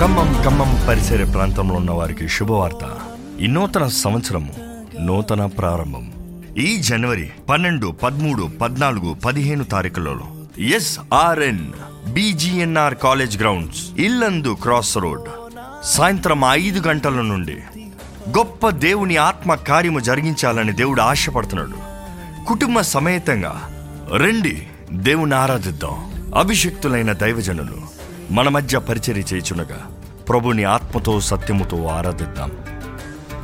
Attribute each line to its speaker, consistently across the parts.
Speaker 1: ఖమ్మం ఖమ్మం పరిసర ప్రాంతంలో ఉన్న వారికి శుభవార్త. ఈ నూతన సంవత్సరము నూతన ప్రారంభం. ఈ జనవరి పన్నెండు పదమూడు పద్నాలుగు పదిహేను తారీఖులలో SRN BGNR college grounds Yellandu cross road. సాయంత్రం ఐదు గంటల నుండి గొప్ప దేవుని ఆత్మ కార్యము జరిగించాలని దేవుడు ఆశపడుతున్నాడు. కుటుంబ సమేతంగా రండి దేవుని ఆరాధిద్దాం. అభిషక్తులైన దైవజనులు మన మధ్య పరిచర్య చేయుచునగా ప్రభుని ఆత్మతో సత్యముతో ఆరాధిద్దాం.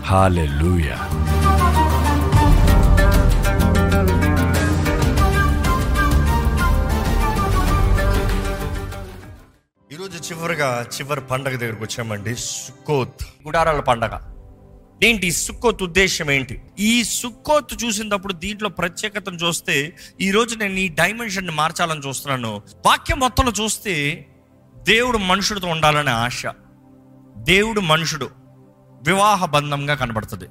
Speaker 1: హాలే ఈరోజు చివరిగా చివరి పండగ దగ్గరకు వచ్చామండి. సుక్కోత్ గుడారాల పండగ. ఏంటి ఈ సుక్కోత్ ఉద్దేశం ఏంటి? ఈ సుక్కోత్ చూసినప్పుడు దీంట్లో ప్రత్యేకతను చూస్తే ఈ రోజు నేను ఈ డైమెన్షన్ మార్చాలని చూస్తున్నాను. వాక్యం మొత్తంలో చూస్తే దేవుడు మనుషుడితో ఉండాలనే ఆశ. దేవుడు మనుషుడు వివాహ బంధంగా కనబడుతుంది.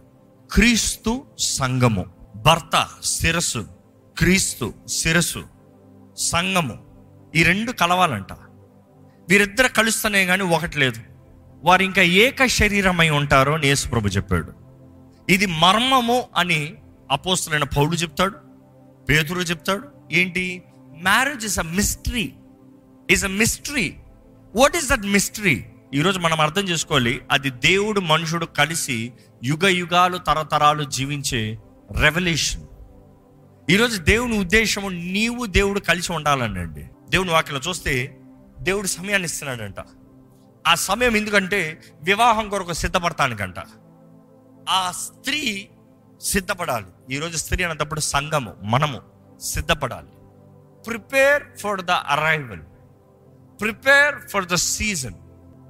Speaker 1: క్రీస్తు సంఘము భర్త శిరస్సు క్రీస్తు శిరస్సు సంఘము ఈ రెండు కలవాలంట. వీరిద్దరు కలుస్తనే కానీ ఒకటి లేదు. వారు ఇంకా ఏక శరీరమై ఉంటారో అని యేసుప్రభు చెప్పాడు. ఇది మర్మము అని అపోస్తులైన పౌలు చెప్తాడు పేతురు చెప్తాడు. ఏంటి? Marriage is a mystery. Is a mystery. What is that mystery ఈరోజు మనం అర్థం చేసుకోవాలి అది దేవుడు మనుషుడు కలిసి యుగ యుగాలు తరతరాలు జీవించే రెవల్యూషన్ ఈరోజు దేవుని ఉద్దేశము నీవు దేవుడు కలిసి ఉండాలనండి. దేవుని వాక్యలో చూస్తే దేవుడు సమయాన్ని ఇస్తున్నాడంట. ఆ సమయం ఎందుకంటే వివాహం కొరకు సిద్ధపడతానికంట. ఆ స్త్రీ సిద్ధపడాలి. ఈరోజు స్త్రీ అన్నప్పుడు సంఘము మనము సిద్ధపడాలి. Prepare for the arrival prepare for the season.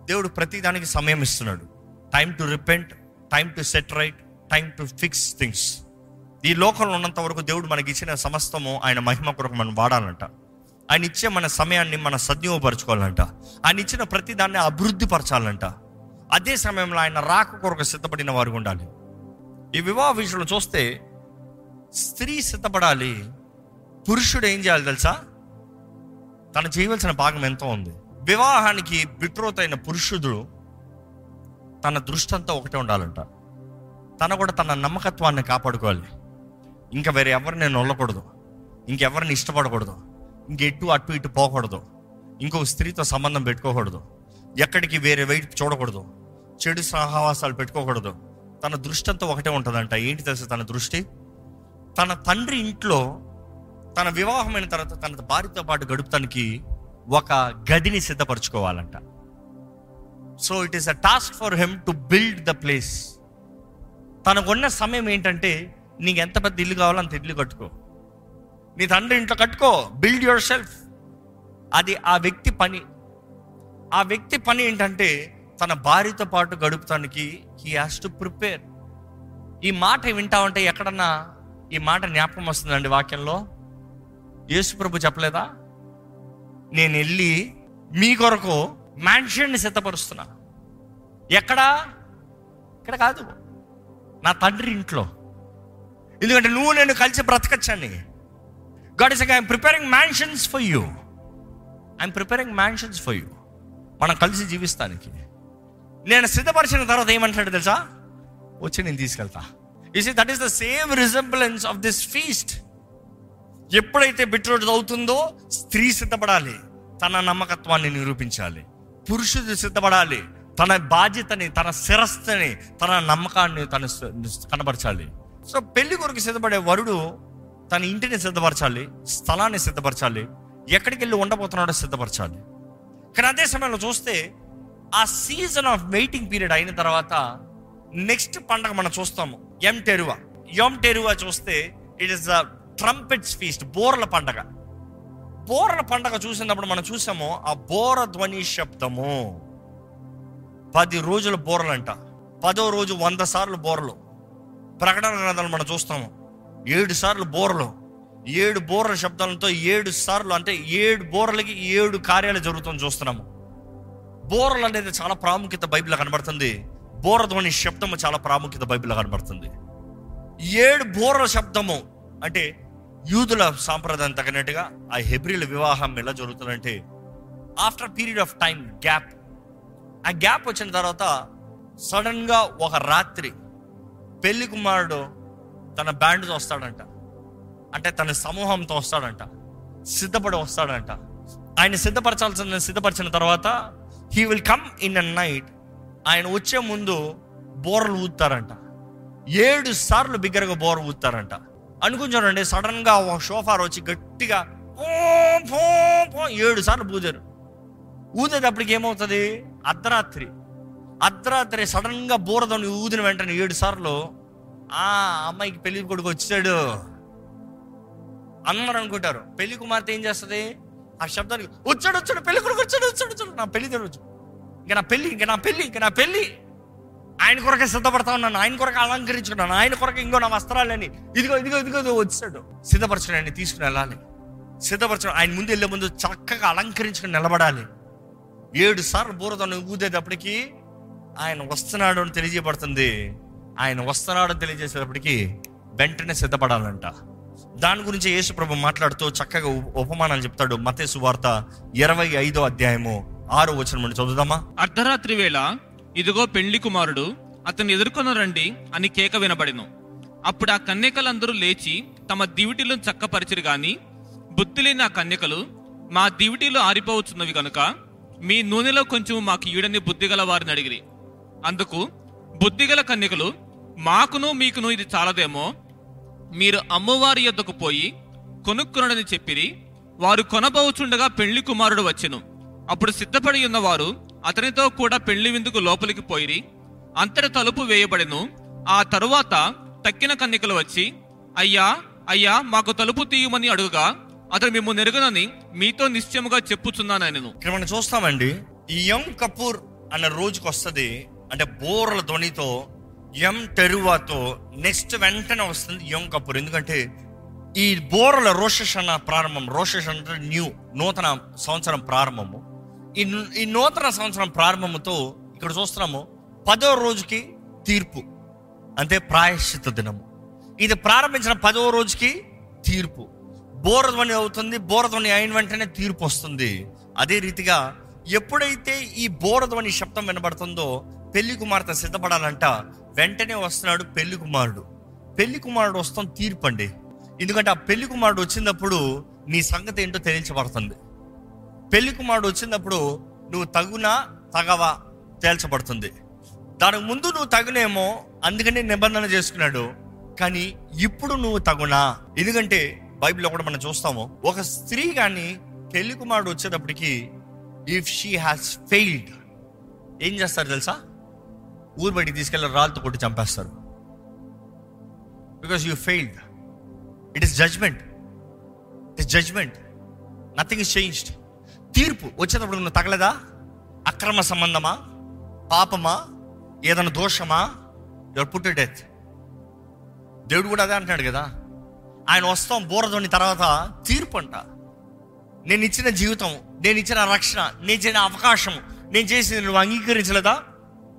Speaker 1: దేవుడు ప్రతిదానికి సమయం ఇస్తున్నాడు. Time to repent time to set right time to fix things ఈ లోకంలో ఉన్నంత వరకు దేవుడు మనకి ఇచ్చిన సమస్తము ఆయన మహిమ కొరకు మనం వాడాలంట. ఆయన ఇచ్చే మన సమయాన్ని మన సద్వినియోగపరచుకోవాలంట. ఆయన ఇచ్చిన ప్రతి దాన్ని అభివృద్ధి పరచాలంట. అదే సమయంలో ఆయన రాక కొరకు సిద్ధపడిన వారు ఉండాలి. ఈ వివాహ విషయంలో చూస్తే స్త్రీ సిద్ధపడాలి పురుషుడు ఏం చేయాలి తెలుసా? తను చేయవలసిన భాగం ఎంతో ఉంది. వివాహానికి బిట్రోత్ అయిన పురుషుడు తన దృష్టి అంతా ఒకటే ఉండాలంట. తన కూడా తన నమ్మకత్వాన్ని కాపాడుకోవాలి. ఇంకా వేరే ఎవరిని నేను నొల్లకూడదు. ఇంకెవరిని ఇష్టపడకూడదు. ఇంకెటు అటు ఇటు పోకూడదు. ఇంకొక స్త్రీతో సంబంధం పెట్టుకోకూడదు. ఎక్కడికి వేరే వైపు చూడకూడదు. చెడు సహవాసాలు పెట్టుకోకూడదు. తన దృష్టి అంతా ఒకటే ఉంటుందంట. ఏంటి తెలుసు తన దృష్టి? తన తండ్రి ఇంట్లో తన వివాహమైన తర్వాత తన భార్యతో పాటు గడుపుతానికి ఒక గదిని సిద్ధపరచుకోవాలంట. So it is a task for him to build the place తనకున్న సమయం ఏంటంటే నీకు ఎంత పెద్ద ఇల్లు కావాలో అంత ఇల్లు కట్టుకో. నీ తండ్రి ఇంట్లో కట్టుకో. బిల్డ్ యువర్ సెల్ఫ్ అది ఆ వ్యక్తి పని. ఆ వ్యక్తి పని ఏంటంటే తన భార్యతో పాటు గడుపుతానికి హీ హాస్ టు ప్రిపేర్ ఈ మాట వింటా ఉంటే ఎక్కడన్నా ఈ మాట జ్ఞాపకం వస్తుందండి వాక్యంలో? యేసు ప్రభు చెప్పలేదా? నేను వెళ్ళి మీ కొరకు మ్యాన్షన్ని సిద్ధపరుస్తున్నా. ఎక్కడా? ఇక్కడ కాదు. నా తండ్రి ఇంట్లో. ఎందుకంటే నువ్వు నేను కలిసి బ్రతకచ్చని. God is I'm preparing mansions for you I'm preparing mansions for you మనం కలిసి జీవిస్తానికి. నేను సిద్ధపరిచిన తర్వాత ఏమంటాడు తెలుసా? వచ్చి నేను తీసుకెళ్తా. Is that is the same resemblance of this feast ఎప్పుడైతే బిట్రోడ్ అవుతుందో స్త్రీ సిద్ధపడాలి. తన నమ్మకత్వాన్ని నిరూపించాలి. పురుషుడు సిద్ధపడాలి. తన బాధ్యతని తన శిరస్థని తన నమ్మకాన్ని తన కనబరచాలి సో పెళ్ళి కొరకు సిద్ధపడే వరుడు తన ఇంటిని సిద్ధపరచాలి స్థలాన్ని సిద్ధపరచాలి ఎక్కడికి వెళ్ళి ఉండబోతున్నాడో సిద్ధపరచాలి. కానీ అదే సమయంలో చూస్తే ఆ సీజన్ ఆఫ్ వెయిటింగ్ పీరియడ్ అయిన తర్వాత నెక్స్ట్ పండగ మనం చూస్తాము. ఎం టెరువా. ఎం టెరువా చూస్తే it is the trumpets feast బోర్ల పండగ. బోర్ల పండగ చూసినప్పుడు మనం చూసాము ఆ బోర ధ్వని శబ్దము. పది రోజుల బోరలంట. పదో రోజు వంద సార్లు బోరలు. ప్రకటన గ్రంథాలు మనం చూస్తాము. ఏడు సార్లు బోరలు. ఏడు బోర్ల శబ్దాలతో ఏడు సార్లు అంటే ఏడు బోర్లకి ఏడు కార్యాలు జరుగుతుంది చూస్తున్నాము. బోరలు అనేది చాలా ప్రాముఖ్యత బైబిల్లో కనబడుతుంది. బోర ధ్వని శబ్దము చాలా ప్రాముఖ్యత బైబిల్లో కనబడుతుంది. ఏడు బోర్ల శబ్దము. అంటే యూదుల సాంప్రదాయం తగినట్టుగా ఆ హెబ్రిల వివాహం ఎలా జరుగుతుందంటే after period of time gap ఆ గ్యాప్ వచ్చిన తర్వాత సడన్గా ఒక రాత్రి పెళ్ళి కుమారుడు తన బ్యాండ్తో వస్తాడంట. అంటే తన సమూహంతో వస్తాడంట. సిద్ధపడి వస్తాడంట. ఆయన సిద్ధపరచాల్సిన సిద్ధపరిచిన తర్వాత he will come in a night ఆయన వచ్చే ముందు బోర్లు ఊతారంట ఏడు సార్లు బిగ్గరగా బోర్ ఊతారంట అనుకుంటారండి సడన్గా ఒక షోఫార్ వచ్చి గట్టిగా పో, పో, పో, ఏడు సార్లు పూజారు. ఊదేటప్పటికి ఏమవుతుంది? అర్ధరాత్రి. అర్ధరాత్రి సడన్గా ఊదిన వెంటనే ఏడు సార్లు ఆ అమ్మాయికి పెళ్ళి కొడుకు వచ్చాడు. అందరూ అనుకుంటారు పెళ్ళి కుమార్తె ఏం చేస్తుంది? ఆ శబ్దానికి వచ్చాడు వచ్చాడు పెళ్ళి కొడుకు వచ్చాడు వచ్చాడు వచ్చాడు నా పెళ్ళి తెరవచ్చు ఇంకా నా పెళ్ళి ఇంకా నా పెళ్ళి ఇంకా నా పెళ్ళి. ఆయన కొరకే సిద్ధపడతా ఉన్నాను ఆయన కొరకు అలంకరించుకున్నాను ఆయన కొరకు ఇంకో నా వస్త్రాలని ఇదిగో ఇదిగో ఇదిగో ఇదిగో వచ్చాడు. సిద్ధపరచడం ఆయన తీసుకుని వెళ్ళాలి. సిద్ధపరచడం ఆయన ముందు వెళ్ళే ముందు చక్కగా అలంకరించుకుని నిలబడాలి. ఏడు సార్లు బూరదను ఊదేటప్పటికి ఆయన వస్తున్నాడు అని తెలియజేయబడుతుంది. ఆయన వస్తున్నాడు అని తెలియజేసేటప్పటికి వెంటనే సిద్ధపడాలంట. దాని గురించి యేసుప్రభు మాట్లాడుతూ చక్కగా ఉపమానాలు చెప్తాడు. మతేసు వార్త ఇరవై ఐదో అధ్యాయము ఆరో వచనం నుండి చదువుదామా?
Speaker 2: అర్ధరాత్రి వేళ ఇదిగో పెళ్ళి కుమారుడు అతన్ని ఎదుర్కొన రండి అని కేక వినబడిను. అప్పుడు ఆ కన్యకలందరూ లేచి తమ దివిటీలను చక్కపరిచిరు గాని బుద్ధి లేని ఆ కన్యకలు మా దివిటీలు ఆరిపోవచ్చున్నవి కనుక మీ నూనెలో కొంచెం మాకు ఈడని బుద్ధిగల వారిని అడిగిరి. అందుకు బుద్ధిగల కన్యకలు మాకును మీకును ఇది చాలదేమో మీరు అమ్మవారి యొద్దకు పోయి కొనుక్కునని చెప్పిరి వారు కొనబోచుండగా పెళ్ళి కుమారుడు వచ్చెను. అప్పుడు సిద్ధపడి ఉన్నవారు అతనితో కూడా పెళ్ళి విందుకు లోపలికి పోయిరి. అంతటి తలుపు వేయబడెను. ఆ తరువాత తక్కిన కన్నికలు వచ్చి అయ్యా అయ్యా మాకు తలుపు తీయమని అడుగుగా అతను మేము నెరుగునని మీతో నిశ్చయముగా చెప్పుచున్నాను
Speaker 1: ఇక్కడ మనం చూస్తామండి. ఈ ఎం కపూర్ అన్న రోజుకి వస్తుంది. అంటే బోర్ల ధ్వనితో ఎం తెరువాతో నెక్స్ట్ వెంటనే వస్తుంది ఎం కపూర్. ఎందుకంటే ఈ బోర్ల రోషన అన్న ప్రారంభం రోషస్ అంటే న్యూ నూతన సంవత్సరం ప్రారంభము. ఈ ఈ నూతన సంవత్సరం ప్రారంభముతో ఇక్కడ చూస్తున్నాము పదో రోజుకి తీర్పు అంటే ప్రాయశ్చిత దినము. ఇది ప్రారంభించిన పదవ రోజుకి తీర్పు. బోరధ్వని అవుతుంది బోరధ్వని అయిన వెంటనే తీర్పు వస్తుంది. అదే రీతిగా ఎప్పుడైతే ఈ బోరధ్వని శబ్దం వినబడుతుందో పెళ్ళి కుమార్తె సిద్ధపడాలంట వెంటనే వస్తున్నాడు పెళ్ళి కుమారుడు. పెళ్ళి కుమారుడు వస్తాం తీర్పు అండి ఎందుకంటే ఆ పెళ్ళి కుమారుడు వచ్చినప్పుడు నీ సంగతి ఏంటో తెలియచబడుతుంది. పెళ్ళి కుమారుడు వచ్చినప్పుడు నువ్వు తగునా తగవా తేల్చబడుతుంది. దానికి ముందు నువ్వు తగునేమో అందుకనే నిబంధన చేసుకున్నాడు. కానీ ఇప్పుడు నువ్వు తగునా. ఎందుకంటే బైబిల్లో కూడా మనం చూస్తాము ఒక స్త్రీ కానీ పెళ్ళి కుమారుడు వచ్చేటప్పటికి ఇఫ్ షీ హాస్ ఫెయిల్డ్ ఏం చేస్తారు తెలుసా? ఊరు బయటికి తీసుకెళ్ళి రాళ్ళతో కొట్టి చంపేస్తారు. Because you failed it is judgment it is judgment nothing is changed తీర్పు వచ్చేటప్పుడు నువ్వు తగలదా? అక్రమ సంబంధమా? పాపమా? ఏదైనా దోషమా? యువర్ పుట్ డెత్ దేవుడు కూడా అదే అంటున్నాడు కదా? ఆయన వస్తాం బోరదోని తర్వాత తీర్పు అంట. నేను ఇచ్చిన జీవితం నేను ఇచ్చిన రక్షణ నేను చేసిన అవకాశం నేను చేసింది నువ్వు అంగీకరించలేదా?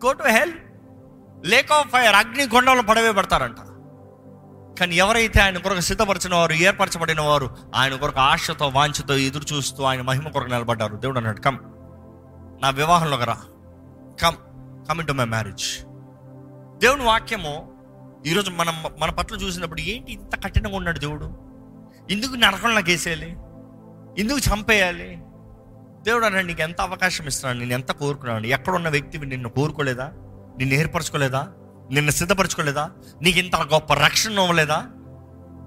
Speaker 1: Go to hell lake of fire అగ్ని కొండలో పడవే పడతారంట కానీ ఎవరైతే ఆయన కొరకు సిద్ధపరచిన వారు ఏర్పరచబడిన వారు ఆయన కొరకు ఆశతో వాంఛతో ఎదురు చూస్తూ ఆయన మహిమ కొరకు నిలబడ్డారు. దేవుడు అన్నాడు కమ్ నా వివాహంలోకి రా. Come come into my marriage. దేవుని వాక్యము ఈరోజు మనం మన పట్ల చూసినప్పుడు ఏంటి ఇంత కఠినంగా ఉన్నాడు దేవుడు? ఎందుకు నరకంలోకి వేసేయాలి? ఎందుకు చంపేయాలి? దేవుడు అన్నాడు నీకు ఎంత అవకాశం ఇస్తున్నాను నేను ఎంత కోరుకున్నాను? ఎక్కడున్న వ్యక్తివి నిన్ను కోరుకోలేదా? నిన్ను ఏర్పరచుకోలేదా? నిన్ను సిద్ధపరచుకోలేదా? నీకు ఇంత గొప్ప రక్షణ ఇవ్వలేదా?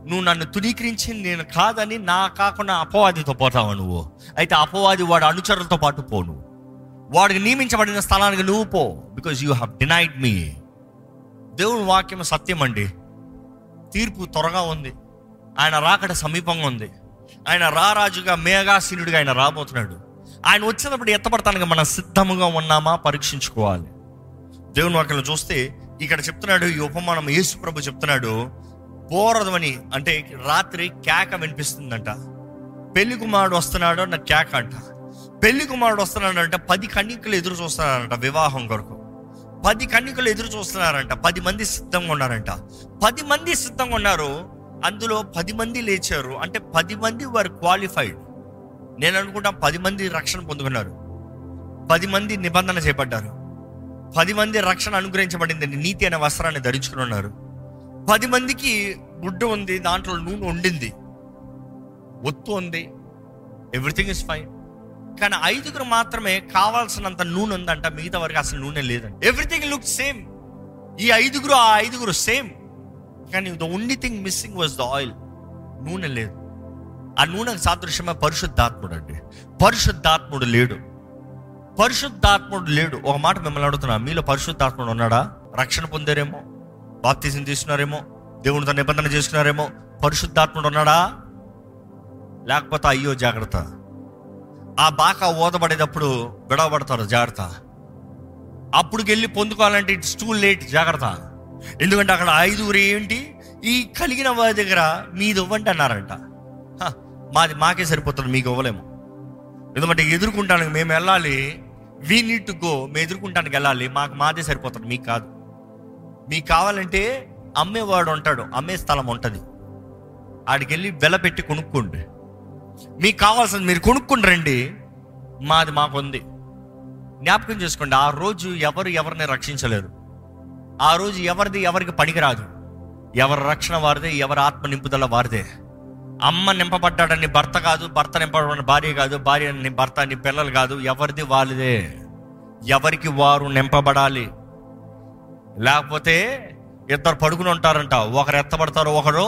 Speaker 1: నువ్వు నన్ను తునీకరించి నేను కాదని నా కాకుండా అపవాదితో పోతావా నువ్వు? అయితే అపవాది వాడు అనుచరులతో పాటు పో నువ్వు. వాడికి నియమించబడిన స్థలానికి నువ్వు పో because you have denied me దేవుని వాక్యం సత్యం అండి. తీర్పు త్వరగా ఉంది. ఆయన రాకడ సమీపంగా ఉంది. ఆయన రారాజుగా మేఘాసీనుడిగా ఆయన రాబోతున్నాడు. ఆయన వచ్చినప్పుడు ఎత్తపడతానికి మనం సిద్ధముగా ఉన్నామా? పరీక్షించుకోవాలి. దేవుని వాక్యం చూస్తే ఇక్కడ చెప్తున్నాడు ఈ ఉపమానం యేసు ప్రభు చెప్తున్నాడు బోరదమని అంటే రాత్రి కేక వినిపిస్తుందంట. పెళ్ళి కుమారుడు వస్తున్నాడు? అన్న కేక అంట. పెళ్ళి కుమారుడు వస్తున్నాడు పది కన్నికలు ఎదురు చూస్తున్నారంట వివాహం కొరకు. పది కన్నికలు ఎదురు చూస్తున్నారంట పది మంది సిద్ధంగా ఉన్నారంట. పది మంది సిద్ధంగా ఉన్నారు అందులో పది మంది లేచారు. అంటే పది మంది వారు క్వాలిఫైడ్. నేను అనుకుంటా పది మంది రక్షణ పొందుకున్నారు. పది మంది నిబంధన చేపడ్డారు పది మంది రక్షణ అనుగ్రహించబడింది నీతి అనే వస్త్రాన్ని ధరించుకుని ఉన్నారు. పది మందికి గుడ్డ ఉంది దాంట్లో నూనె ఉండింది. ఒత్తు ఉంది. ఎవ్రీథింగ్ ఇస్ ఫైన్ కానీ ఐదుగురు మాత్రమే కావాల్సినంత నూనె ఉందంట. మిగతా వరకు అసలు నూనె లేదంట. ఎవ్రీథింగ్ లుక్ సేమ్ ఈ ఐదుగురు ఆ ఐదుగురు సేమ్ కానీ the only thing missing was the oil నూనె లేదు. ఆ నూనెకు సాదృశ్యమే పరిశుద్ధాత్ముడు అండి పరిశుద్ధాత్ముడు లేడు. పరిశుద్ధాత్ముడు లేడు. ఒక మాట మిమ్మల్ని అడుగుతున్నా. మీలో పరిశుద్ధాత్ముడు ఉన్నాడా? రక్షణ పొందారేమో? బాప్తీసం తీసుకున్నారేమో? దేవునితో నిబంధన చేసుకున్నారేమో? పరిశుద్ధాత్ముడు ఉన్నాడా? లేకపోతే అయ్యో జాగ్రత్త. ఆ బాక ఓదబడేటప్పుడు విడవబడతారు జాగ్రత్త. అప్పుడు వెళ్ళి పొందుకోవాలంటే ఇట్స్ టూ లేట్ జాగ్రత్త. ఎందుకంటే అక్కడ ఐదుగురు ఏంటి? ఈ కలిగిన వారి దగ్గర మీది ఇవ్వండి అన్నారంట. మాది మాకే సరిపోతుంది మీకు ఇవ్వలేము. ఎందుకంటే ఎదుర్కొంటానికి మేము వెళ్ళాలి వీ నీడ్ టు గో. మేము ఎదుర్కొంటానికి వెళ్ళాలి. మాకు మాదే సరిపోతుంది. మీకు కాదు. మీకు కావాలంటే అమ్మేవాడు ఉంటాడు. అమ్మే స్థలం ఉంటుంది. ఆడికి వెళ్ళి వెల పెట్టి కొనుక్కోండి. మీకు కావాల్సింది మీరు కొనుక్కుని రండి. మాది మాకుంది. జ్ఞాపకం చేసుకోండి. ఆ రోజు ఎవరు ఎవరిని రక్షించలేరు. ఆ రోజు ఎవరిది ఎవరికి పనికిరాదు. ఎవరి రక్షణ వారిదే ఎవరి ఆత్మ నింపుదల వారిదే. అమ్మ నింపబడ్డాడని భర్త కాదు భర్త నింపబడిన భార్య కాదు భార్య భర్త నీ పిల్లలు కాదు ఎవరిది వాళ్ళదే. ఎవరికి వారు నింపబడాలి? లేకపోతే ఇద్దరు పడుకుని ఉంటారంట. ఒకరు ఎత్తబడతారు ఒకరు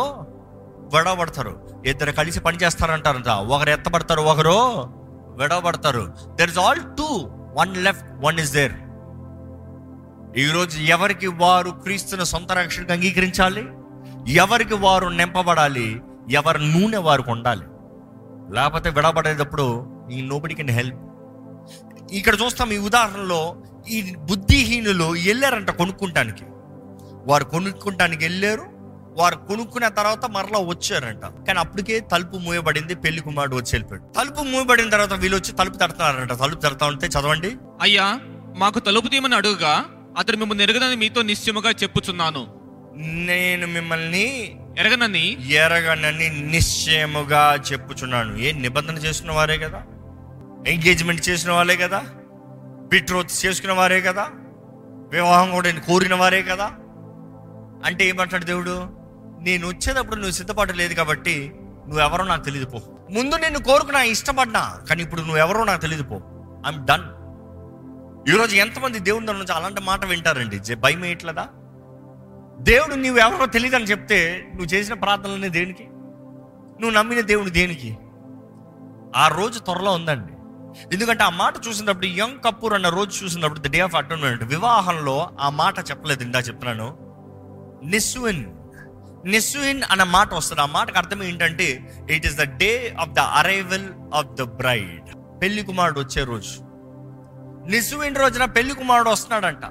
Speaker 1: విడవబడతారు. ఇద్దరు కలిసి పని చేస్తారంటారంట. ఒకరు ఎత్తబడతారు ఒకరు విడవబడతారు. There is all two one left one is there ఈరోజు ఎవరికి వారు క్రీస్తుని సొంత రక్షణకు అంగీకరించాలి? ఎవరికి వారు నింపబడాలి? ఎవరి నూనె వారికి ఉండాలి లేకపోతే విడబడేటప్పుడు ఈ నోబడి కెన్ హెల్ప్ ఇక్కడ చూస్తాం ఈ ఉదాహరణలో ఈ బుద్ధిహీనులు వెళ్ళారంట కొనుక్కుంటానికి. వారు కొనుక్కుంటానికి వెళ్ళారు. వారు కొనుక్కున్న తర్వాత మరలా వచ్చారంట. కానీ అప్పటికే తలుపు మూయబడింది పెళ్ళి కుమారుడు వచ్చి వెళ్ళిపోయాడు. తలుపు మూయబడిన తర్వాత వీళ్ళు వచ్చి తలుపు తడుతున్నారంట. తలుపు తడతా ఉంటే చదవండి.
Speaker 2: అయ్యా మాకు తలుపు తీయమని అడుగుగా అతడు మిమ్మల్ని ఎరగదని మీతో నిశ్చయముగా చెప్పుచున్నాను.
Speaker 1: నేను మిమ్మల్ని
Speaker 2: ఎరగనని?
Speaker 1: ఎరగనని నిశ్చయముగా చెప్పుచున్నాను. ఏ నిబంధన చేసుకున్న వారే కదా? ఎంగేజ్మెంట్ చేసిన వాళ్ళే కదా? బిట్రోత్ చేసుకున్న వారే కదా? వివాహం కూడా కోరిన వారే కదా? అంటే ఏమంటాడు దేవుడు? నేను వచ్చేటప్పుడు నువ్వు సిద్ధపాటు లేదు కాబట్టి నువ్వెవరో నాకు తెలియదు పో. ముందు నేను కోరుకున్నా ఇష్టపడ్డా కానీ ఇప్పుడు నువ్వెవరో నాకు తెలియదు పో. ఐఎమ్ డన్ ఈరోజు ఎంతమంది దేవుని దగ్గర నుంచి అలాంటి మాట వింటారండి? భయం వేయట్లేదా దేవుడు నువ్వు ఎవరో తెలియదని చెప్తే నువ్వు చేసిన ప్రార్థనలనే దేనికి? నువ్వు నమ్మిన దేవుడు దేనికి? ఆ రోజు త్వరలో ఉందండి. ఎందుకంటే ఆ మాట చూసినప్పుడు యంగ్ కపూర్ అన్న రోజు చూసినప్పుడు ద డే ఆఫ్ అటోన్మెంట్ వివాహంలో ఆ మాట చెప్పలేదు ఇందా చెప్తున్నాను. నిస్సుయిన్ నిస్సుయిన్ అన్న మాట వస్తుంది. ఆ మాటకు అర్థం ఏంటంటే it is the day of the arrival of the bride పెళ్ళి కుమారుడు వచ్చే రోజు. నిస్సుయిన్ రోజున పెళ్ళి కుమారుడు వస్తున్నాడంట.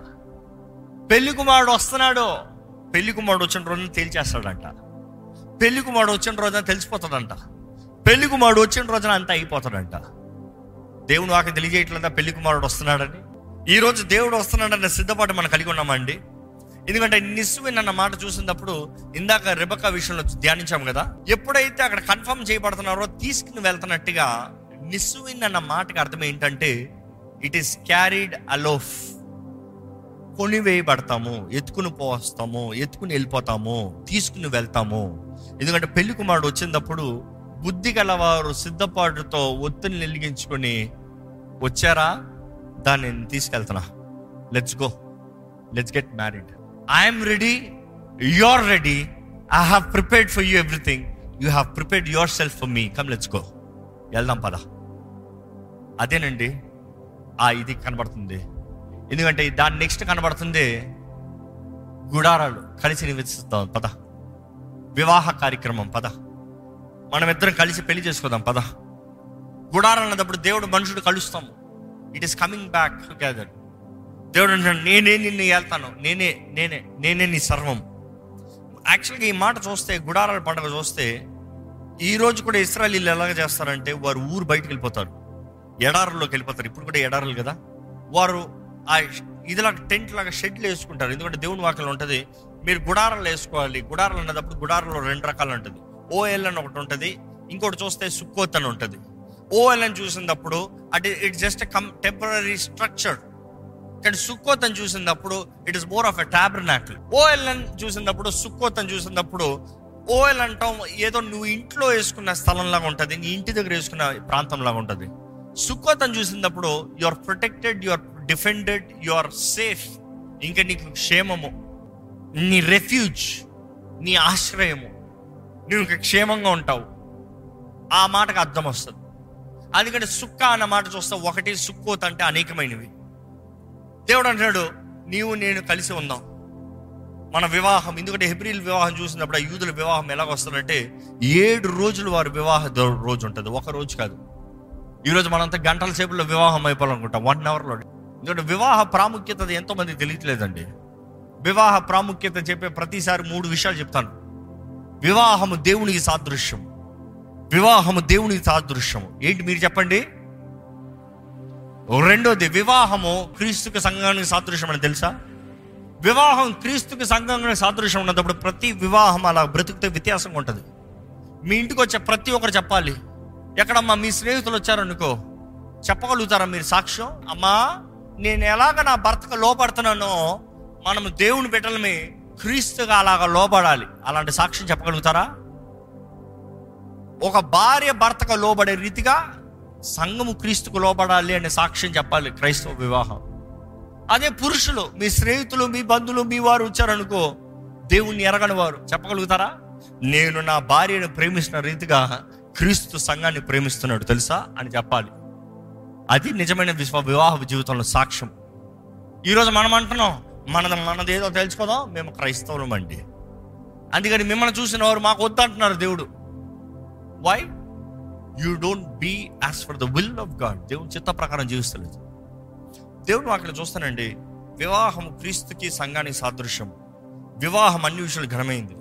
Speaker 1: పెళ్ళి కుమారుడు వస్తున్నాడు. పెళ్ళి కుమారుడు వచ్చిన రోజున తేల్చేస్తాడంట. పెళ్ళి కుమారుడు వచ్చిన రోజున తెలిసిపోతుందంట పెళ్ళి కుమారుడు వచ్చిన రోజున అంతా అయిపోతాడంట. దేవుడు వాకి తెలియజేయట్లేదా? పెళ్ళి కుమారుడు వస్తున్నాడని? ఈరోజు దేవుడు వస్తున్నాడన్న సిద్ధపాటు మనం కలిగి ఉన్నామండి ఎందుకంటే నిస్సువిన్ అన్న మాట చూసినప్పుడు ఇందాక రిబక విషయంలో ధ్యానించాం కదా ఎప్పుడైతే అక్కడ కన్ఫర్మ్ చేయబడుతున్నారో తీసుకుని వెళ్తున్నట్టుగా నిస్సువిన్ అన్న మాటకి అర్థం ఏంటంటే ఇట్ ఈస్ క్యారీడ్ అలోఫ్ కొనివేయబడతాము ఎత్తుకుని పోస్తాము ఎత్తుకుని వెళ్ళిపోతాము తీసుకుని వెళ్తాము. ఎందుకంటే పెళ్ళి కుమారుడు వచ్చినప్పుడు బుద్ధి గలవారు సిద్ధపాటుతో ఒత్తిడిని వెలిగించుకొని వచ్చారా? దాన్ని నేను తీసుకెళ్తున్నా. Let's go let's get married I'm ready are ready I have prepared for you everything you have prepared yourself for me come let's go వెళ్దాం పద. అదేనండి. ఆ ఇది కనబడుతుంది. ఎందుకంటే దాని నెక్స్ట్ కనబడుతుంది గుడారాలు కలిసి నివసిస్తాం. పద. వివాహ కార్యక్రమం పద. మనం ఇద్దరం కలిసి పెళ్ళి చేసుకుందాం పద. గుడారం అన్నప్పుడు దేవుడు మనుషుడు కలుస్తాము. It is coming back together దేవుడు అంటున్నాడు నేనే నిన్ను వెళ్తాను నేనే నేనే నేనే నీ సర్వం. యాక్చువల్గా ఈ మాట చూస్తే గుడారాల పండుగ చూస్తే ఈ రోజు కూడా ఇస్రాయలీలు ఎలాగ చేస్తారంటే వారు ఊరు బయటకు వెళ్ళిపోతారు. ఎడారుల్లోకి వెళ్ళిపోతారు. ఇప్పుడు కూడా ఎడారులు కదా. వారు ఆ ఇదిలాగా టెంట్ లాగా షెడ్లు వేసుకుంటారు. ఎందుకంటే దేవుని వాకలు ఉంటుంది మీరు గుడారాలు వేసుకోవాలి. గుడారాలు అన్నప్పుడు గుడారంలో రెండు రకాలు ఉంటుంది. ఓఎల్ అని ఒకటి ఉంటుంది ఇంకోటి చూస్తే సుక్కోత్ అని ఉంటుంది. ఓఎల్ అని చూసినప్పుడు at it just come temporary structure కానీ సుక్కోత్ అని చూసినప్పుడు it is more of a tabernacle ఓఎల్ఎన్ చూసినప్పుడు సుక్కోత్ అని చూసినప్పుడు ఓఎల్ అంటాం ఏదో నువ్వు ఇంట్లో వేసుకున్న స్థలంలాగా ఉంటుంది నీ ఇంటి దగ్గర వేసుకున్న ప్రాంతంలాగా ఉంటుంది. సుక్కోత్ అని చూసినప్పుడు you are protected you are defended you are safe ఇంకా నీకు క్షేమము. నీ రెఫ్యూజ్ నీ ఆశ్రయము. నువ్వు ఇంకా క్షేమంగా ఉంటావు. ఆ మాటకు అర్థం వస్తుంది. అందుకంటే సుక్క అన్న మాట చూస్తే ఒకటి సుక్కోత్ అంటే అనేకమైనవి. దేవుడు అంటున్నాడు నీవు నేను కలిసి ఉందాం. మన వివాహం ఎందుకంటే హెబ్రిల్ వివాహం చూసినప్పుడు ఆ యూదుల వివాహం ఎలాగ వస్తుందంటే ఏడు రోజులు వారి వివాహ దో- రోజు ఉంటుంది. ఒక రోజు కాదు. ఈరోజు మనంతా గంటల సేపులో వివాహం అయిపోవాలనుకుంటాం. వన్ అవర్లో ఎందుకంటే వివాహ ప్రాముఖ్యత ఎంతోమంది తెలియట్లేదండి. వివాహ ప్రాముఖ్యత చెప్పే ప్రతిసారి మూడు విషయాలు చెప్తాను. వివాహము దేవునికి సాదృశ్యం. వివాహము దేవునికి సాదృశ్యం. ఏంటి మీరు చెప్పండి? రెండోది వివాహము క్రీస్తుకి సంఘానికి సాదృశ్యం అని తెలుసా? వివాహం క్రీస్తుకి సంఘానికి సాదృశ్యం ఉన్నప్పుడు ప్రతి వివాహం అలా బ్రతుకుతే వ్యత్యాసంగా ఉంటుంది. మీ ఇంటికి వచ్చే ప్రతి ఒక్కరు చెప్పాలి. ఎక్కడమ్మా మీ స్నేహితులు వచ్చారనుకో చెప్పగలుగుతారా మీరు సాక్ష్యం? అమ్మా నేను ఎలాగ నా భర్తకు లోపడుతున్నానో మనము దేవుని బిడ్డలమే క్రీస్తుగా అలాగ లోబడాలి. అలాంటి సాక్ష్యం చెప్పగలుగుతారా? ఒక భార్య భర్తకు లోబడే రీతిగా సంఘము క్రీస్తుకు లోబడాలి అనే సాక్ష్యం చెప్పాలి క్రైస్తవ వివాహం. అదే పురుషులు మీ స్నేహితులు మీ బంధువులు మీ వారు వచ్చారనుకో దేవుణ్ణి ఎరగని వారు చెప్పగలుగుతారా? నేను నా భార్యను ప్రేమిస్తున్న రీతిగా క్రీస్తు సంఘాన్ని ప్రేమిస్తున్నాడు తెలుసా? అని చెప్పాలి. అది నిజమైన విశ్వ వివాహ జీవితంలో సాక్ష్యం. ఈరోజు మనం అంటున్నాం మనది మనదేదో తెలుసుకోదాం మేము క్రైస్తవులం అండి. అందుకని మిమ్మల్ని చూసిన వారు మాకు వద్దంటున్నారు దేవుడు. Why you don't be as for the will of God దేవుని చిత్త ప్రకారం జీవిస్తలేదు. దేవుడు అక్కడ చూస్తానండి వివాహం క్రీస్తుకి సంఘానికి సాదృశ్యం. వివాహం అన్ని విషయాలు ఘనమైంది.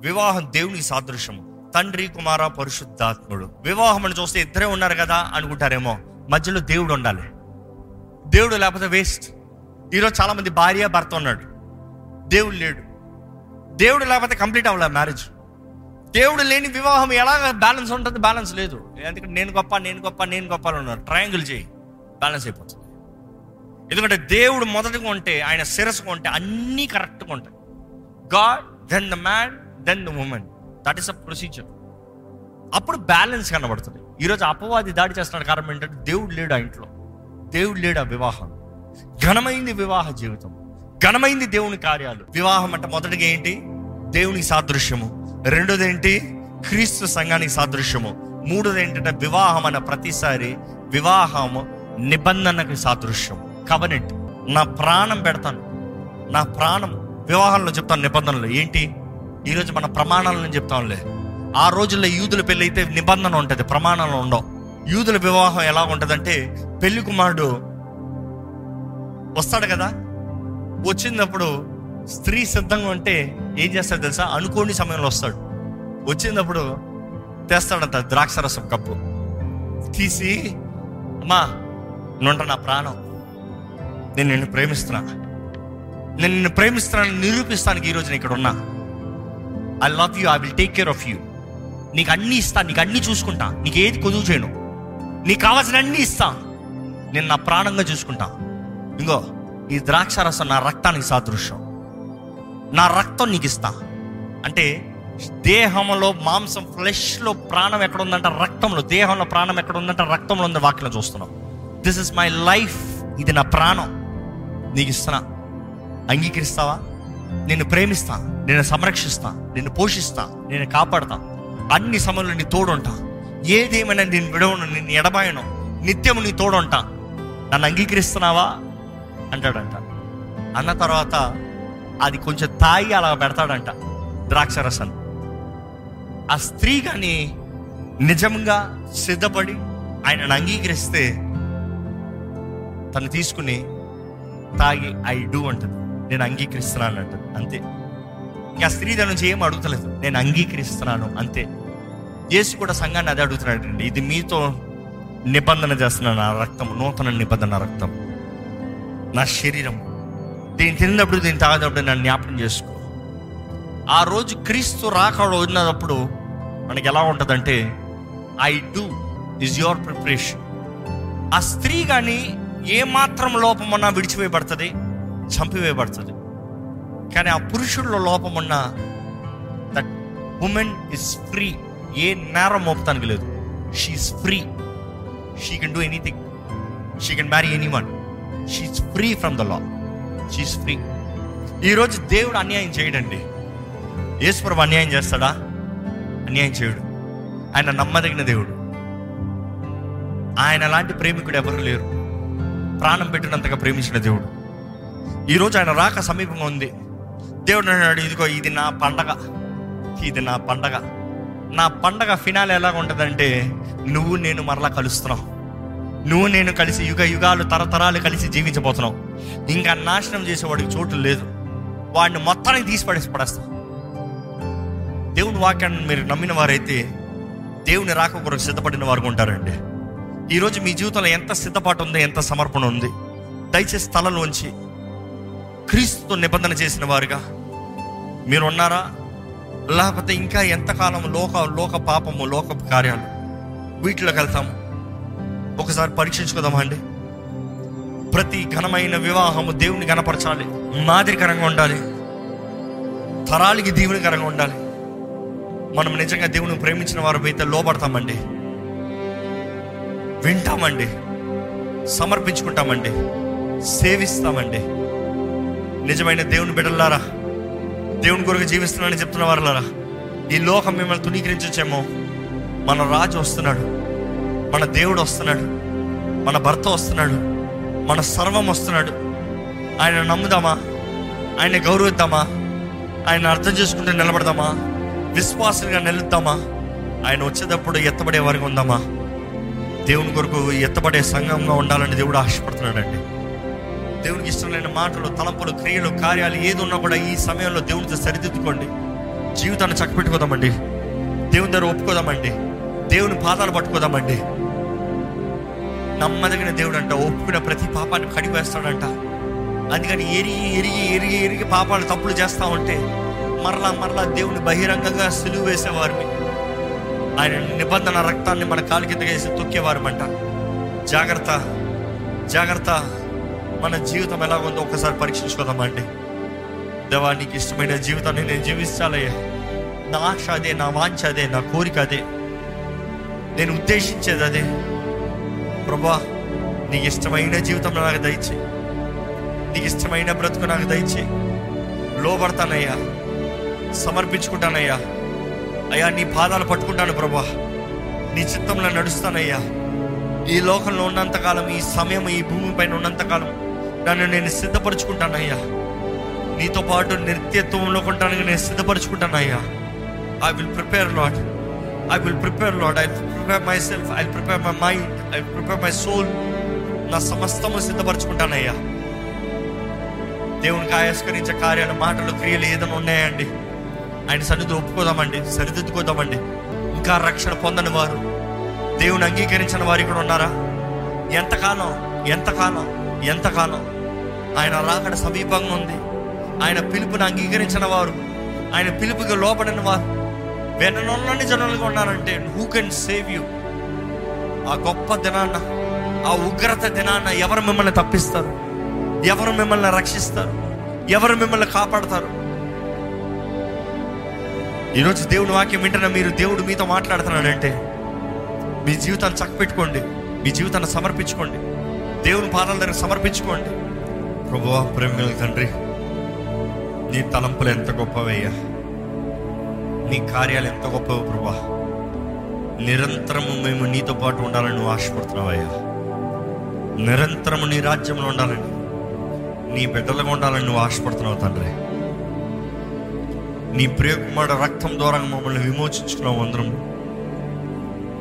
Speaker 1: వివాహం దేవునికి సాదృశ్యం. తండ్రి కుమార పరిశుద్ధాత్ముడు. వివాహం అని చూస్తే ఇద్దరే ఉన్నారు కదా అనుకుంటారేమో. మధ్యలో దేవుడు ఉండాలి. దేవుడు లేకపోతే వేస్ట్ ఈరోజు చాలామంది భార్య భర్త ఉన్నాడు. దేవుడు లేడు. దేవుడు లేకపోతే కంప్లీట్ అవ్వలే మ్యారేజ్ దేవుడు లేని వివాహం ఎలా బ్యాలెన్స్ ఉంటుంది? బ్యాలెన్స్ లేదు. ఎందుకంటే నేను గొప్ప నేను గొప్ప నేను గొప్ప అని ఉన్నారు. ట్రయాంగిల్ చేయి. బ్యాలెన్స్ అయిపోతుంది. ఎందుకంటే దేవుడు మొదటగా ఉంటే ఆయన శిరస్సుగా ఉంటే అన్నీ కరెక్ట్గా ఉంటాయి. God then the man then the woman that is a procedure అప్పుడు బ్యాలెన్స్ కనబడుతుంది. ఈరోజు అపవాది దాడి చేస్తున్న కారణం ఏంటంటే దేవుడు లేడు ఆ ఇంట్లో. దేవుడు లేడు ఆ వివాహం. ఘనమైంది వివాహ జీవితం. ఘనమైంది దేవుని కార్యాలు. వివాహం అంటే మొదటిగా ఏంటి? దేవునికి సాదృశ్యము. రెండోది ఏంటి? క్రీస్తు సంఘానికి సాదృశ్యము. మూడోది ఏంటంటే వివాహం అన్న ప్రతిసారి వివాహము నిబంధనకి సాదృశ్యం. కవనెంట్. నా ప్రాణం పెడతాను. నా ప్రాణం. వివాహంలో చెప్తాను నిబంధనలు. ఏంటి? ఈరోజు మన ప్రమాణాలను చెప్తాంలే ఆ రోజుల్లో యూదుల పెళ్ళి అయితే నిబంధన ఉంటుంది ప్రమాణాలు ఉండవు. యూదుల వివాహం ఎలా ఉంటుందంటే పెళ్ళి కుమారుడు వస్తాడు కదా వచ్చినప్పుడు స్త్రీ సిద్ధంగా ఉంటే ఏం చేస్తాడు తెలుసా? అనుకోని సమయంలో వస్తాడు. వచ్చినప్పుడు తెస్తాడంట ద్రాక్షరసం కప్పు. తీసి అమ్మా నుంట నా ప్రాణం. నేను నిన్ను ప్రేమిస్తున్నా. నేను నిన్ను ప్రేమిస్తున్నాను నిరూపిస్తానికి ఈరోజు నేను ఇక్కడ ఉన్నా I love you I will take care of you నీకు అన్ని ఇస్తా నీకు అన్ని చూసుకుంటా. నీకు ఏది కొదువు చేయను. నీకు కావాల్సిన అన్ని ఇస్తా. నేను నా ప్రాణంగా చూసుకుంటా. ఇంకో ఈ ద్రాక్ష రసం నా రక్తానికి సాదృశ్యం. నా రక్తం నీకు ఇస్తా అంటే దేహంలో మాంసం ఫ్లెష్లో ప్రాణం ఎక్కడ ఉందంటే రక్తంలో దేహంలో ప్రాణం ఎక్కడ ఉందంటే రక్తంలో ఉంది వాక్యం చూస్తున్నాం. దిస్ ఇస్ మై లైఫ్ ఇది నా ప్రాణం. నీకు ఇస్తున్నా అంగీకరిస్తావా? నిన్ను ప్రేమిస్తా. నేను సంరక్షిస్తా. నిన్ను పోషిస్తా. నేను కాపాడతా. అన్ని సమయంలో నీ తోడుంటా. ఏదేమైనా నేను విడవను నిన్ను ఎడబాయను నిత్యము నీ తోడుంటా. నన్ను అంగీకరిస్తున్నావా? అంటాడంట. అన్న తర్వాత అది కొంచెం తాగి అలా పెడతాడంట ద్రాక్షరసం. ఆ స్త్రీ కానీ నిజంగా సిద్ధపడి ఆయనను అంగీకరిస్తే తను తీసుకుని తాగి ఐ డూ అంటది. నేను అంగీకరిస్తున్నాను అంటది. అంతే. ఇంకా స్త్రీ దాని నుంచి ఏం అడుగుతలేదు. నేను అంగీకరిస్తున్నాను అంతే. యేసు కూడా సంఘాన్ని అదే అడుగుతున్నాడు అండి ఇది మీతో నిబంధన చేస్తున్నాను నా రక్తం నూతన నిబంధన రక్తం. నా శరీరం. దీన్ని తిన్నప్పుడు దీన్ని తాగినప్పుడు నన్ను జ్ఞాపకం చేసుకో. ఆ రోజు క్రీస్తు రాకడ ఉన్నప్పుడు మనకి ఎలా ఉంటుందంటే I do is your preparation. ఆ స్త్రీ కానీ ఏమాత్రం లోపమన్నా విడిచివేయబడుతుంది చంపివేయబడుతుంది. కానీ ఆ పురుషుల్లో లోపం ఉన్న దట్ ఉమెన్ ఇస్ ఫ్రీ ఏ నేరం మోపుతానికి లేదు. She's free she can do anything she can marry anyone she's free from the law she's free ఈరోజు దేవుడు అన్యాయం చేయడండి. యేసుప్రభు అన్యాయం చేస్తాడా? అన్యాయం చేయడు. ఆయన నమ్మదగిన దేవుడు. ఆయన లాంటి ప్రేమికుడు ఎవరు లేరు. ప్రాణం పెట్టినంతగా ప్రేమించిన దేవుడు. ఈరోజు ఆయన రాక సమీపంగా ఉంది. దేవుడు అన్నాడు ఇదిగో ఇది నా పండగ. ఇది నా పండగ. నా పండగ ఫినాల్ ఎలా ఉంటుందంటే నువ్వు నేను మరలా కలుస్తున్నావు నువ్వు నేను కలిసి యుగ యుగాలు తరతరాలు కలిసి జీవించబోతున్నావు ఇంకా నాశనం చేసేవాడికి చోటు లేదు. వాడిని మొత్తానికి తీసి పడేసి పడేస్తాం. దేవుని వాక్యాన్ని మీరు నమ్మిన వారైతే దేవుని రాక కొరకు సిద్ధపడిన వారు ఉంటారండి. ఈరోజు మీ జీవితంలో ఎంత సిద్ధపాటు ఉంది ఎంత సమర్పణ ఉంది. దయచేసి స్థలంలోంచి క్రీస్తుతో నిబంధన చేసిన వారుగా. మీరు ఉన్నారా లేకపోతే ఇంకా ఎంతకాలం లోక లోక పాపము లోక కార్యాలు? వీటిలోకి వెళ్తాము. ఒకసారి పరీక్షించుకుందామా అండి? ప్రతి ఘనమైన వివాహము దేవుని గణపరచాలి మాదిరికరంగా ఉండాలి. తరాలకి దేవునికరంగా ఉండాలి. మనం నిజంగా దేవుని ప్రేమించిన వారు అయితే లోపడతామండి వింటామండి. సమర్పించుకుంటామండి. సేవిస్తామండి. నిజమైన దేవుని బిడ్డలారా దేవుని కొరకు జీవిస్తున్నానని చెప్తున్న వారులారా ఈ లోకం మిమ్మల్ని తునీకరించొచ్చేమో మన రాజు వస్తున్నాడు మన దేవుడు వస్తున్నాడు మన భర్త వస్తున్నాడు మన సర్వం వస్తున్నాడు. ఆయన నమ్ముదామా? ఆయన గౌరవిద్దామా? ఆయన అర్థం చేసుకుంటే నిలబడదామా? విశ్వాసంగా నిలుద్దామా? ఆయన వచ్చేటప్పుడు ఎత్తబడే వారికి ఉందామా? దేవుని కొరకు ఎత్తబడే సంఘంగా ఉండాలని దేవుడు ఆశపడుతున్నాడండి. దేవునికి ఇష్టమైన మాటలు తలంపులు క్రియలు కార్యాలు ఏది ఉన్నా కూడా ఈ సమయంలో దేవునితో సరిదిద్దుకోండి. జీవితాన్ని చక్కపెట్టుకోదామండి దేవుని దగ్గర ఒప్పుకోదామండి. దేవుని పాదాలు పట్టుకోదామండి. నమ్మదగిన దేవుడు అంట ఒప్పుకున్న ప్రతి పాపాన్ని కడిగివేస్తాడంట. అందుకని ఎరిగి ఎరిగి ఎరిగి ఎరిగి పాపాలు తప్పులు చేస్తా ఉంటే మరలా మరలా దేవుని బహిరంగంగా సులువు వేసేవారిని. ఆయన నిబంధన రక్తాన్ని మన కాలు కింద వేసి తొక్కేవారమంట. జాగ్రత్త జాగ్రత్త. మన జీవితం ఎలా ఉందో ఒకసారి పరీక్షించుకోదామండి. దేవా నీకు ఇష్టమైన జీవితాన్ని నేను జీవించాలయ్యా నా ఆశ అదే నా వాంఛ అదే నా కోరిక అదే. నేను ఉద్దేశించేది అదే. ప్రభా నీకు ఇష్టమైన జీవితం నాకు దయచే నీకు ఇష్టమైన బ్రతుకు నాకు దయచే లోపడతానయ్యా సమర్పించుకుంటానయ్యా. అయ్యా నీ పాదాలు పట్టుకుంటాను ప్రభా. నీ చిత్తంలో నడుస్తానయ్యా. ఈ లోకంలో ఉన్నంతకాలం ఈ సమయం ఈ భూమి పైన ఉన్నంతకాలం నన్ను నేను సిద్ధపరచుకుంటానయ్యా. నీతో పాటు నిత్యత్వంలో కొనడానికి నేను సిద్ధపరచుకుంటానయ్యా. I will prepare lord I will prepare lord I prepare myself I prepare my mind I prepare my soul నా సమస్తము సిద్ధపరచుకుంటానయ్యా. దేవునికి ఆయస్కరించే కార్యాలు మాటలు క్రియలు ఏదైనా ఉన్నాయండి. ఆయన సన్నిధి ఒప్పుకోదామండి సరిదిద్దుకోదామండి. ఇంకా రక్షణ పొందని వారు. దేవుని అంగీకరించిన వారు ఇక్కడ ఉన్నారా? ఎంతకాలం? ఎంతకాలం? ఎంతకాలం? ఆయన రాకడ సమీపంగా ఉంది. ఆయన పిలుపుని అంగీకరించిన వారు ఆయన పిలుపుకి లోపడిన వారు వెననున్నని జనాలుగా ఉన్నారంటే హూ కెన్ సేవ్ యూ ఆ గొప్ప దినాన్న ఆ ఉగ్రత దినాన్న ఎవరు మిమ్మల్ని తప్పిస్తారు? ఎవరు మిమ్మల్ని రక్షిస్తారు? ఎవరు మిమ్మల్ని కాపాడతారు? ఈరోజు దేవుని వాక్యం వింటున్న మీరు దేవుడు మీతో మాట్లాడుతున్నాడంటే మీ జీవితాన్ని చక్కపెట్టుకోండి మీ జీవితాన్ని సమర్పించుకోండి దేవుని పాదాల దగ్గర సమర్పించుకోండి. ప్రభువా ప్రేమ తండ్రి నీ తలంపులు ఎంత గొప్పవయ్యా. నీ కార్యాలు ఎంత గొప్పవి ప్రభా నిరంతరము మేము నీతో పాటు ఉండాలని నువ్వు ఆశపడుతున్నావయ్యా. నిరంతరము నీ రాజ్యంలో ఉండాలని నీ బిడ్డలుగా ఉండాలని నువ్వు ఆశపడుతున్నావు తండ్రి. నీ ప్రియకుమారుడు రక్తం ద్వారా మమ్మల్ని విమోచించుకున్నావు అందరం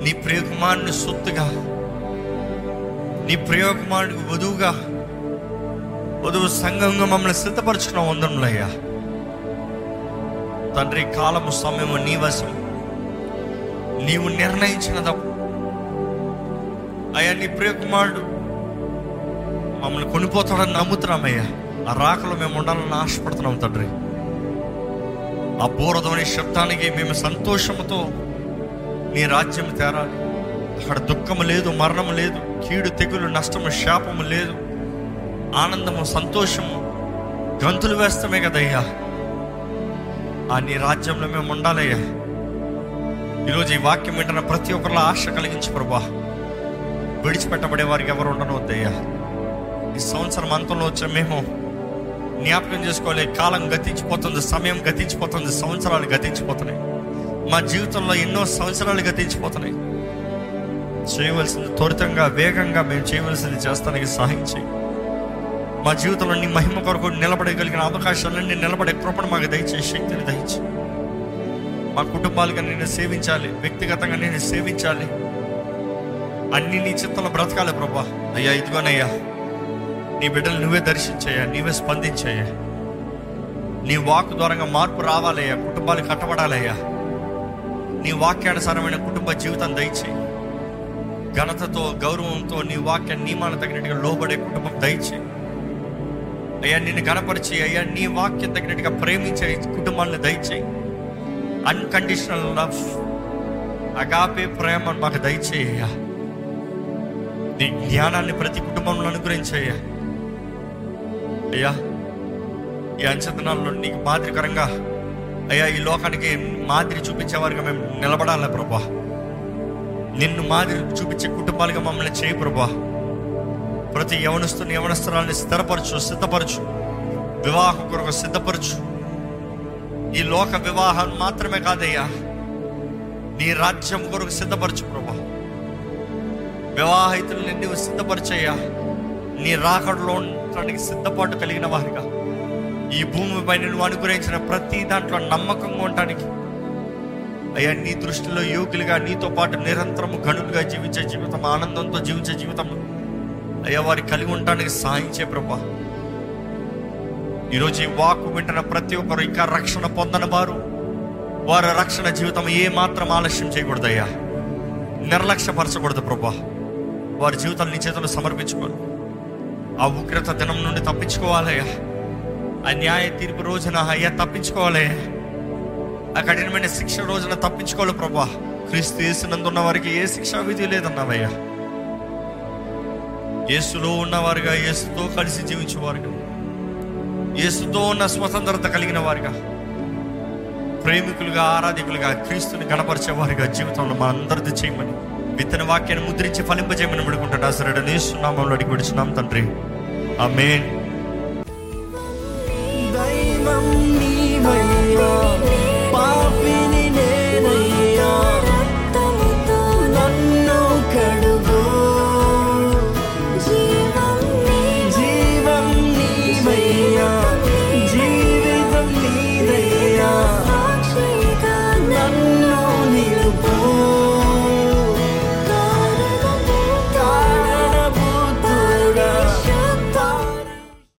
Speaker 1: నీ ప్రియకుమారుని సొత్తుగా నీ ప్రియకుమారుడికి వధువుగా వధువు సంఘంగా మమ్మల్ని సిద్ధపరచుకున్న అందరంలో తండ్రి కాలము సమయము నీ వశం నీవు నిర్ణయించినదప్పు అయ్యా నీ ప్రియకుమారుడు మమ్మల్ని కొనిపోతాడని నమ్ముతున్నామయ్యా ఆ రాకలో మేము ఉండాలని ఆశపడుతున్నాం తండ్రి ఆ బోరధ్వని శబ్దానికి మేము సంతోషంతో నీ రాజ్యం తేరాలి అక్కడ దుఃఖము లేదు మరణం లేదు కీడు తెగులు నష్టము శాపము లేదు ఆనందము సంతోషము గంతులు వేస్తామే కదయ్యా. ఆ నీ రాజ్యంలో మేము ఉండాలయ్యా. ఈరోజు ఈ వాక్యం వింటున్న ప్రతి ఒక్కరిలో ఆశ కలిగించి ప్రభా. విడిచిపెట్టబడే వారికి ఎవరు ఉండనవద్దయ్యా ఈ సంవత్సరం అంతంలో వచ్చిన మేము జ్ఞాపకం చేసుకోవాలి. కాలం గతించిపోతుంది సమయం గతించిపోతుంది సంవత్సరాలు గతించిపోతున్నాయి. మా జీవితంలో ఎన్నో సంవత్సరాలు గతించిపోతున్నాయి. చేయవలసింది త్వరితంగా వేగంగా మేము చేయవలసింది చేస్తానికి సహాయం చేయి. మా జీవితంలో నీ మహిమ కొరకు నిలబడగలిగిన అవకాశాలన్నీ నిలబడే కృపణ మాకు దయచే శక్తిని దయచి మా కుటుంబాలుగా నేను సేవించాలి వ్యక్తిగతంగా నేను సేవించాలి. అన్ని నీ చిత్తంలో బ్రతకాలి ప్రభా. అయ్యా ఇదిగోనయ్యా నీ బిడ్డలు నువ్వే దర్శించాయా నీవే స్పందించాయా నీ వాక్ ద్వారంగా మార్పు రావాలయ్యా కుటుంబాలు కట్టబడాలయ్యా. నీ వాక్యానుసారమైన కుటుంబ జీవితం దయచేయి. ఘనతతో గౌరవంతో నీ వాక్య నియమాలు తగినట్టుగా లోబడే కుటుంబం దయచేయి. అయ్యా నిన్ను గణపరిచి అయ్యా నీ వాక్యం తగినట్టుగా ప్రేమించే కుటుంబాలను దయచేయి. అన్కండిషనల్ లవ్ అగాపే ప్రేమ మాకు దయచేయి నీ జ్ఞానాన్ని ప్రతి కుటుంబంలో అనుగ్రహించయ్యా. అయ్యా ఈ అంచతనాల్లో నీకు మాదిరికరంగా అయ్యా ఈ లోకానికి మాదిరి చూపించేవారుగా మేము నిలబడాలి ప్రభా? నిన్ను మాదిరి చూపించే కుటుంబాలుగా మమ్మల్ని చేయి ప్రభా. ప్రతి యవనస్తుని యవనస్తురాల్ని స్థిరపరచు సిద్ధపరచు. వివాహం కొరకు సిద్ధపరచు. ఈ లోక వివాహం మాత్రమే కాదయ్యా. నీ రాజ్యం కొరకు సిద్ధపరచు ప్రభా. వివాహితుల్ని నువ్వు సిద్ధపరచయ్యా. నీ రాకడలో ఉండడానికి సిద్ధపాటు కలిగిన వారిగా. ఈ భూమిపై నువ్వు అనుగ్రహించిన ప్రతి దాంట్లో నమ్మకంగా ఉండటానికి. అయ్యా నీ దృష్టిలో యోగులుగా నీతో పాటు నిరంతరము గనులుగా జీవించే జీవితం ఆనందంతో జీవించే జీవితం అయ్యా వారి కలిగి ఉండటానికి సాయించే ప్రభా. ఈరోజు ఈ వాక్కు వింటున్న ప్రతి ఒక్కరు ఇంకా రక్షణ పొందని వారు. వారి రక్షణ జీవితం ఏ మాత్రం ఆలస్యం చేయకూడదయ్యా నిర్లక్ష్యపరచకూడదు ప్రభా. వారి జీవితాలు నీ చేతులు సమర్పించుకోవాలి ఆ ఉగ్రత దినం నుండి తప్పించుకోవాలయ్యా ఆ న్యాయ తీర్పు రోజున అయ్యా తప్పించుకోవాలి ఆ కఠినమైన శిక్ష రోజున తప్పించుకోవాలి ప్రభా. క్రీస్తు వేసినందున్న వారికి ఏ శిక్షా విధి లేదన్నావయ్యా. యేసులో ఉన్నవారుగా యేసుతో కలిసి జీవించేవారుగా యేసుతో ఉన్న స్వతంత్రత కలిగిన వారుగా ప్రేమికులుగా ఆరాధికులుగా క్రీస్తుని గణపరిచేవారుగా జీవితంలో మన అందరిది చేయమని విత్తన వాక్యాన్ని ముద్రించి ఫలింపజేయమని విడుకుంటున్నా అసలు నేస్తున్నామంలో అడిగి విడుచున్నాం తండ్రి. ఆమేన్.
Speaker 3: దైవం నీవయ్యా